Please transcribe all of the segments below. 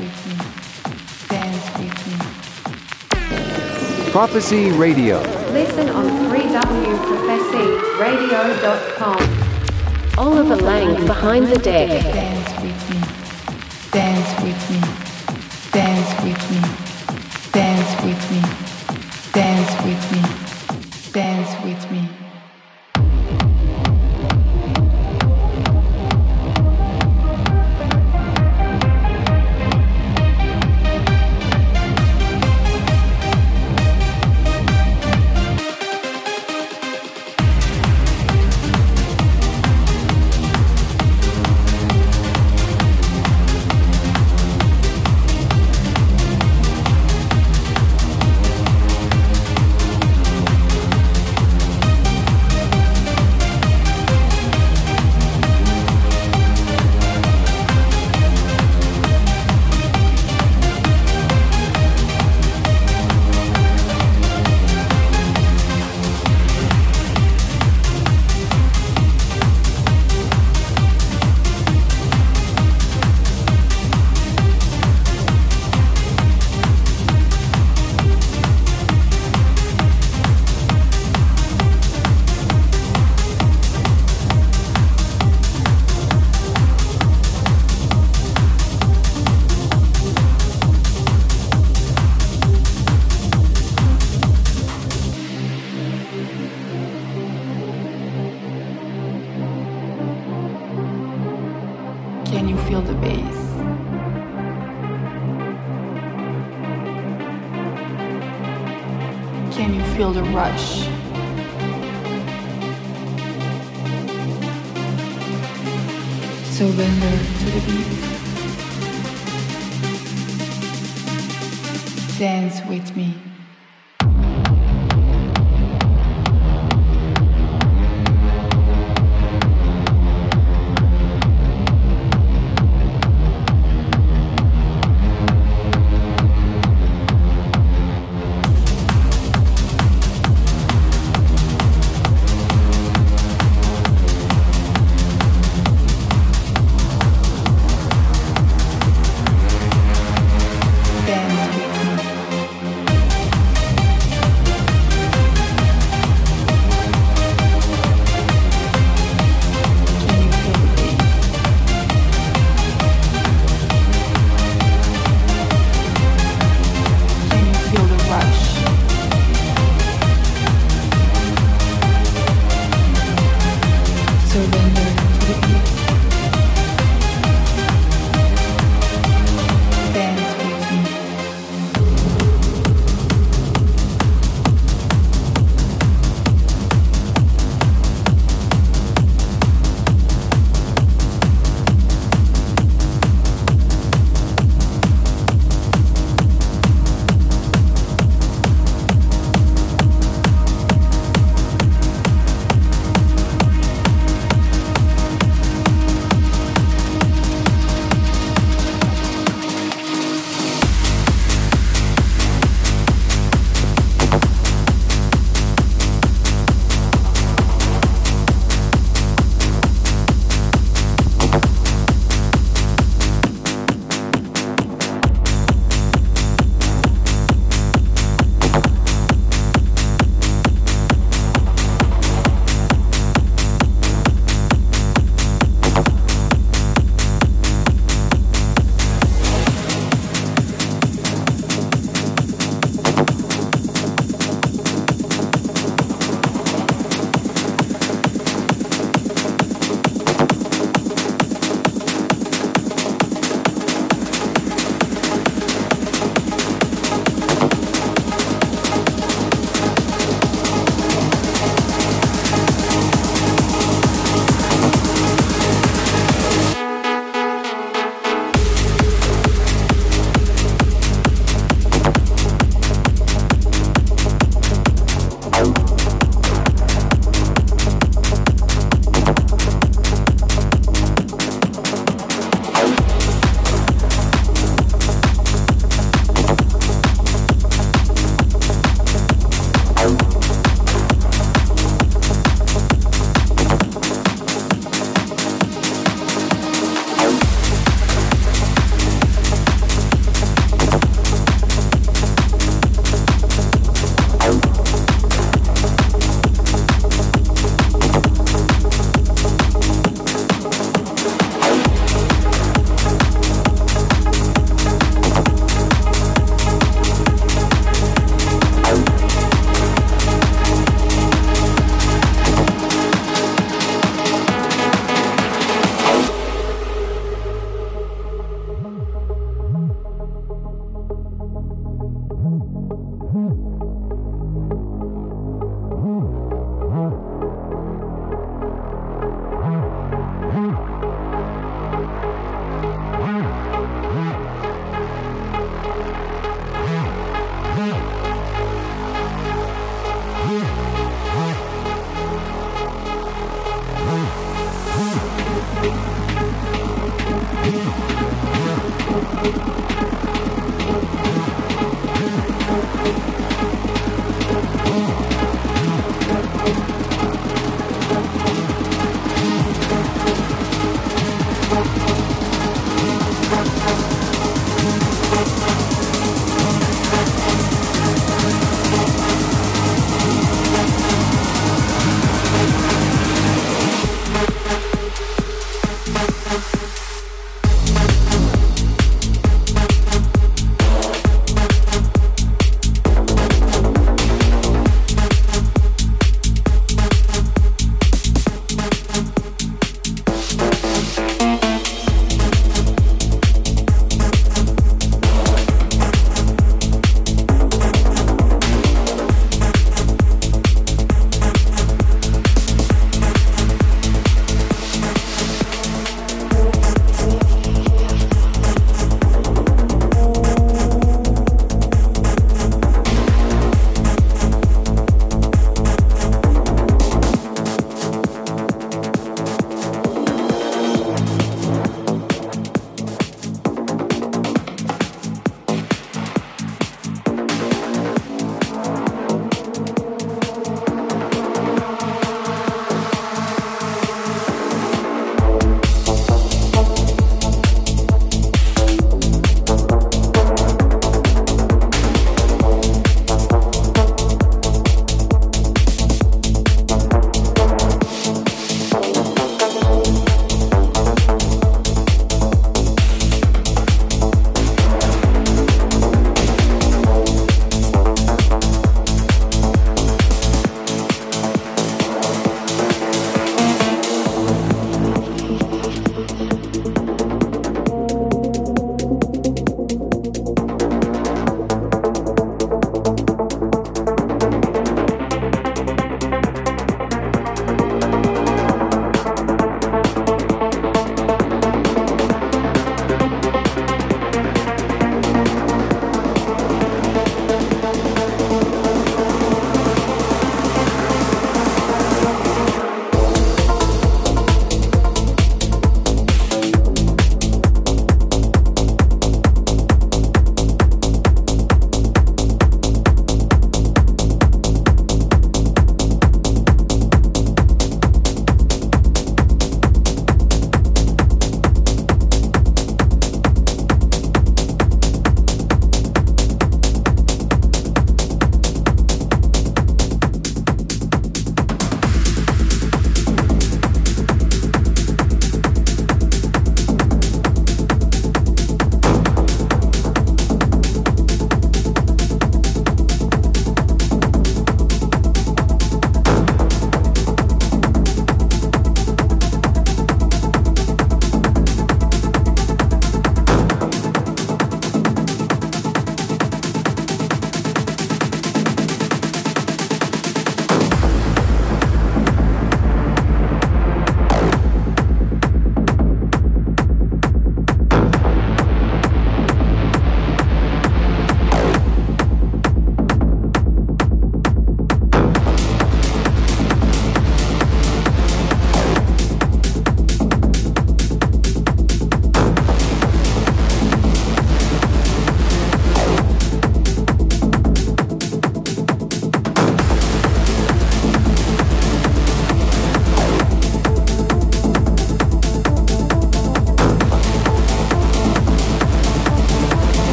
with me. Dance with me. Prophecy Radio. Listen on 3wprophecyradio.com. Oliver Lang behind the deck. Dance with me. Dance with me. Dance with me. Dance with me. The rush? Surrender to the beat. Dance with me. Dance with me.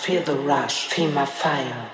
Feel the rush. Feel my fire.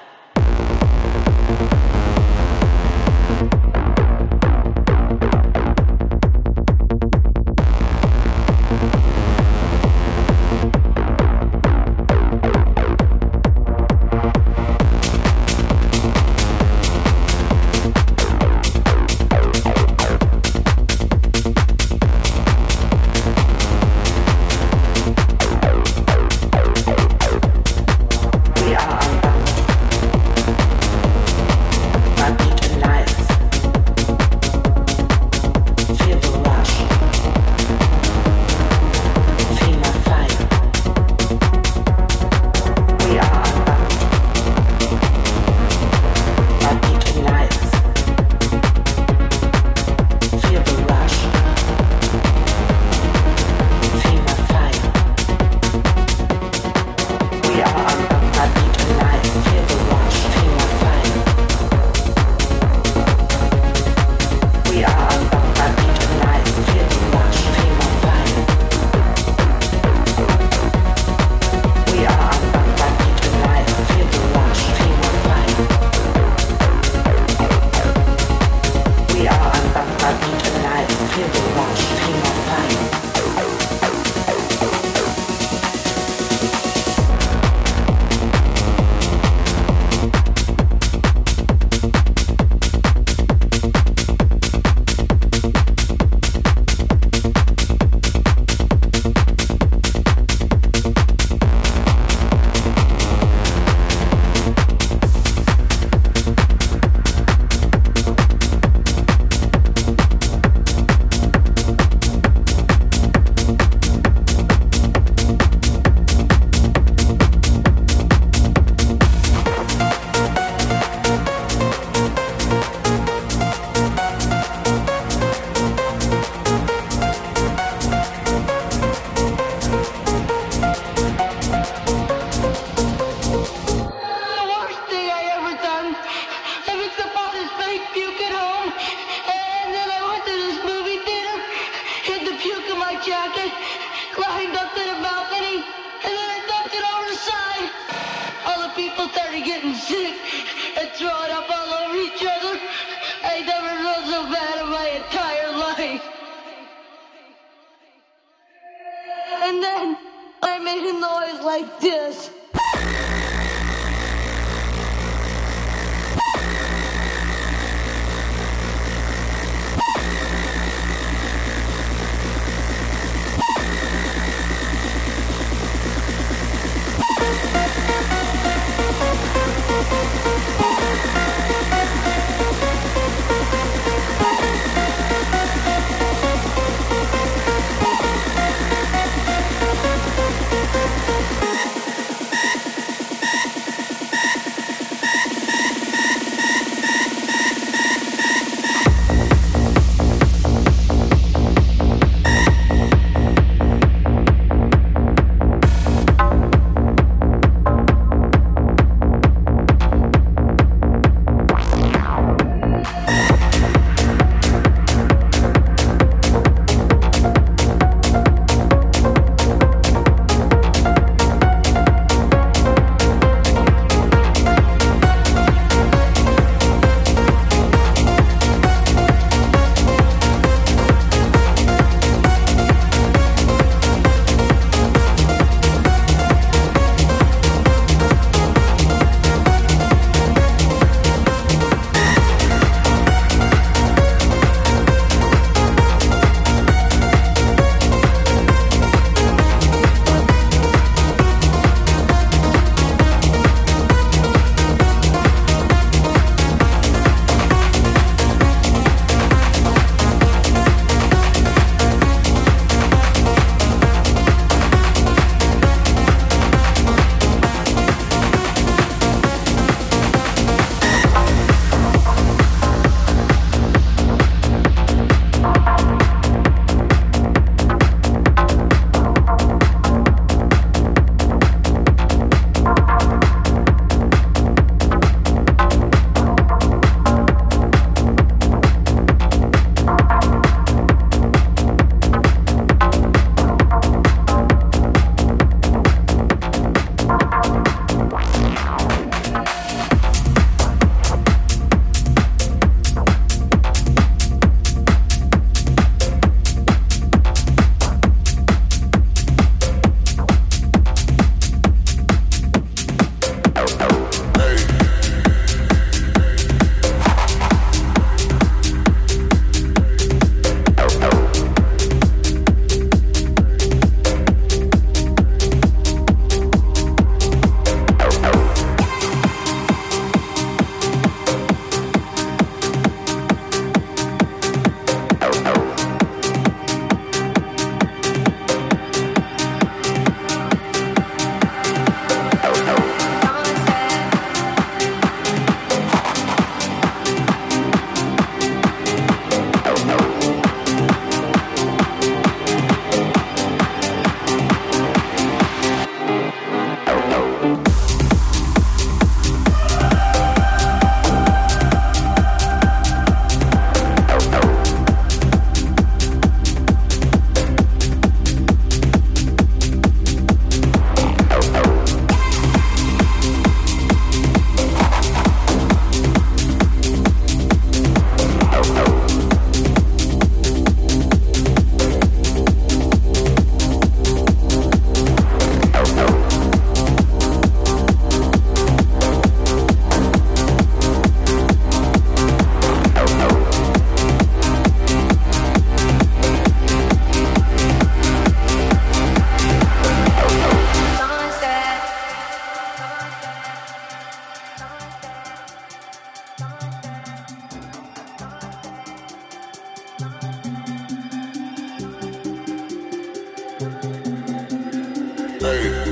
Someone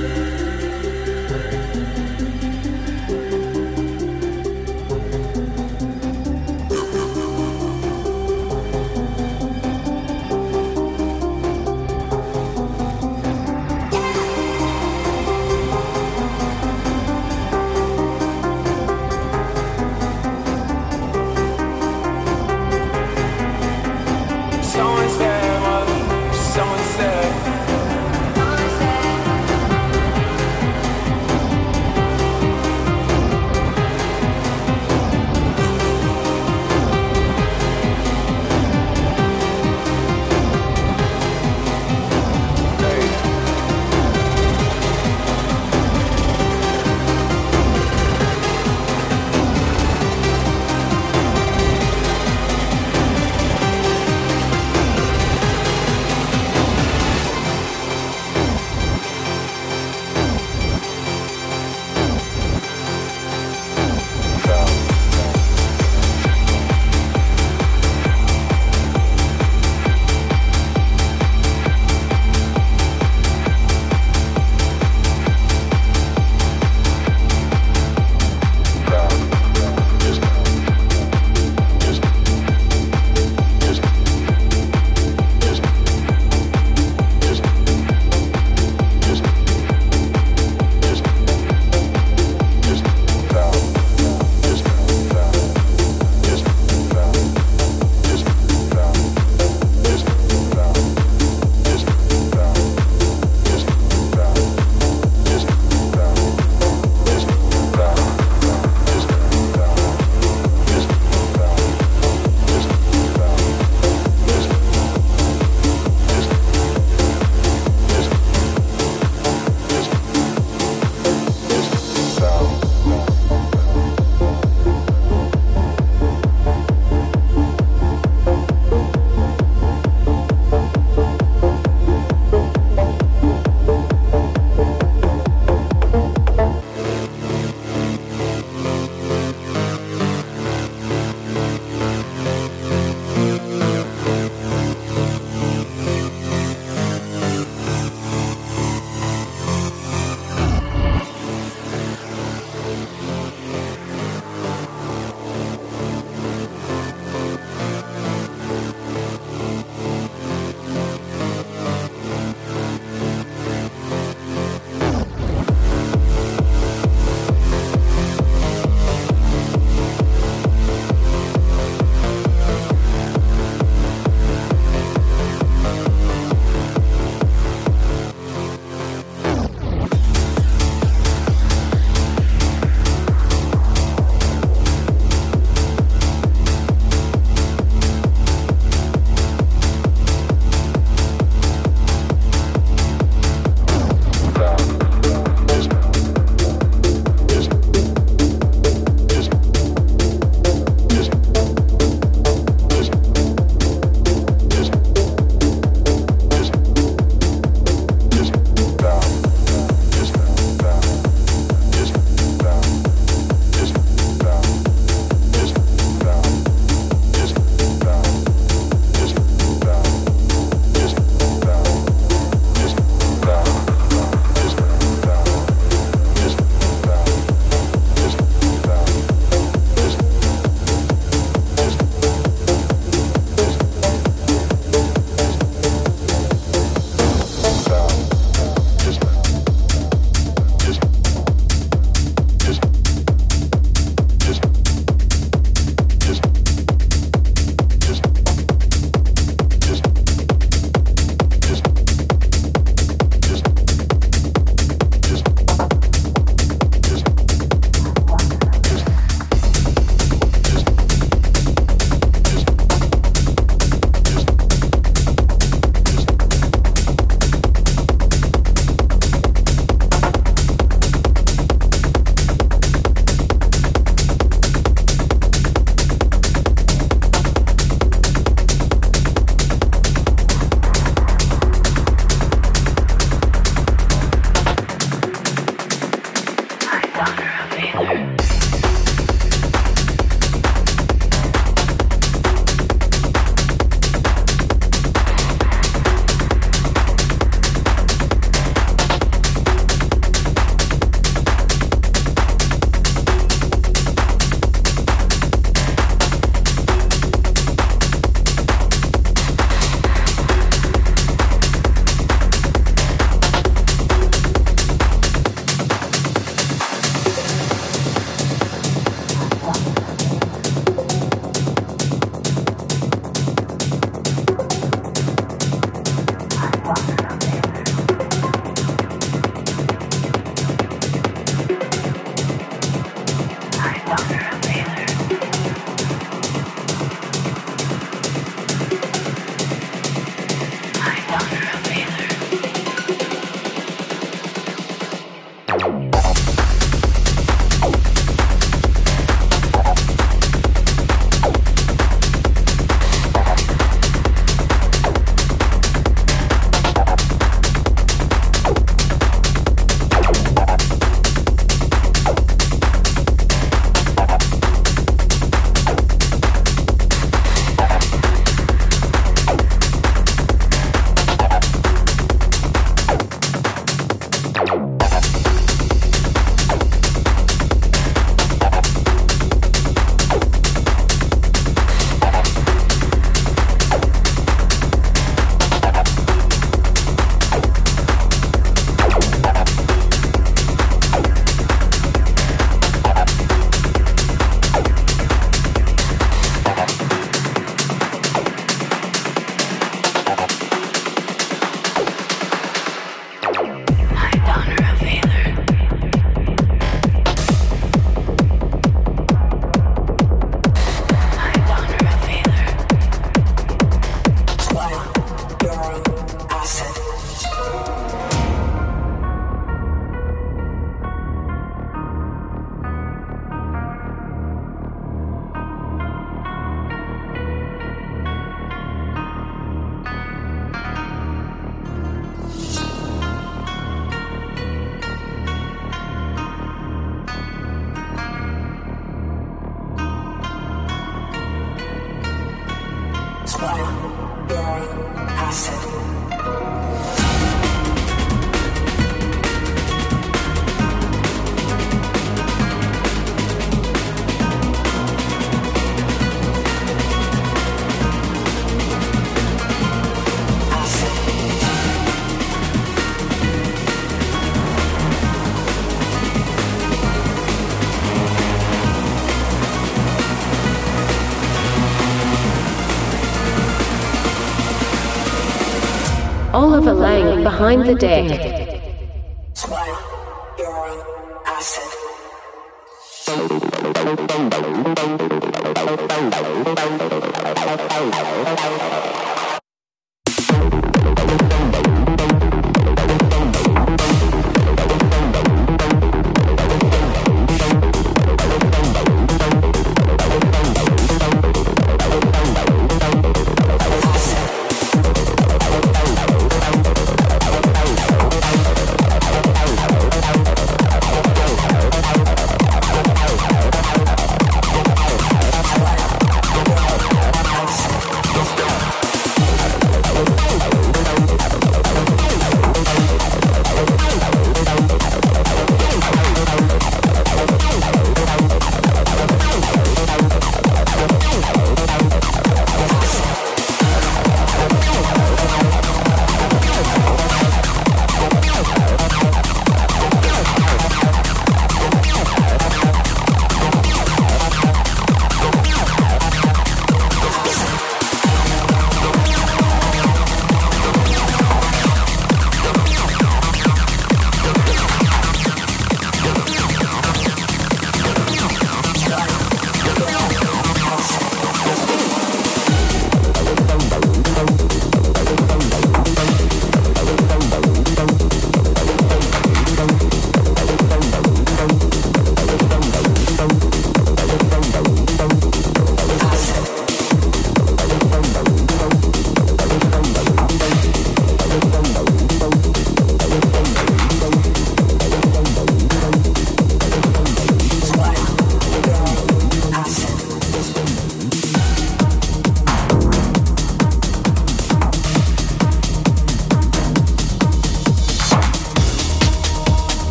Behind the deck.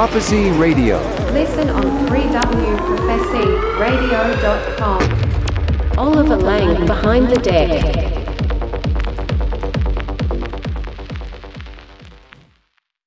Prophecy Radio. Listen on 3wprophecyradio.com. Oliver Lang behind the deck.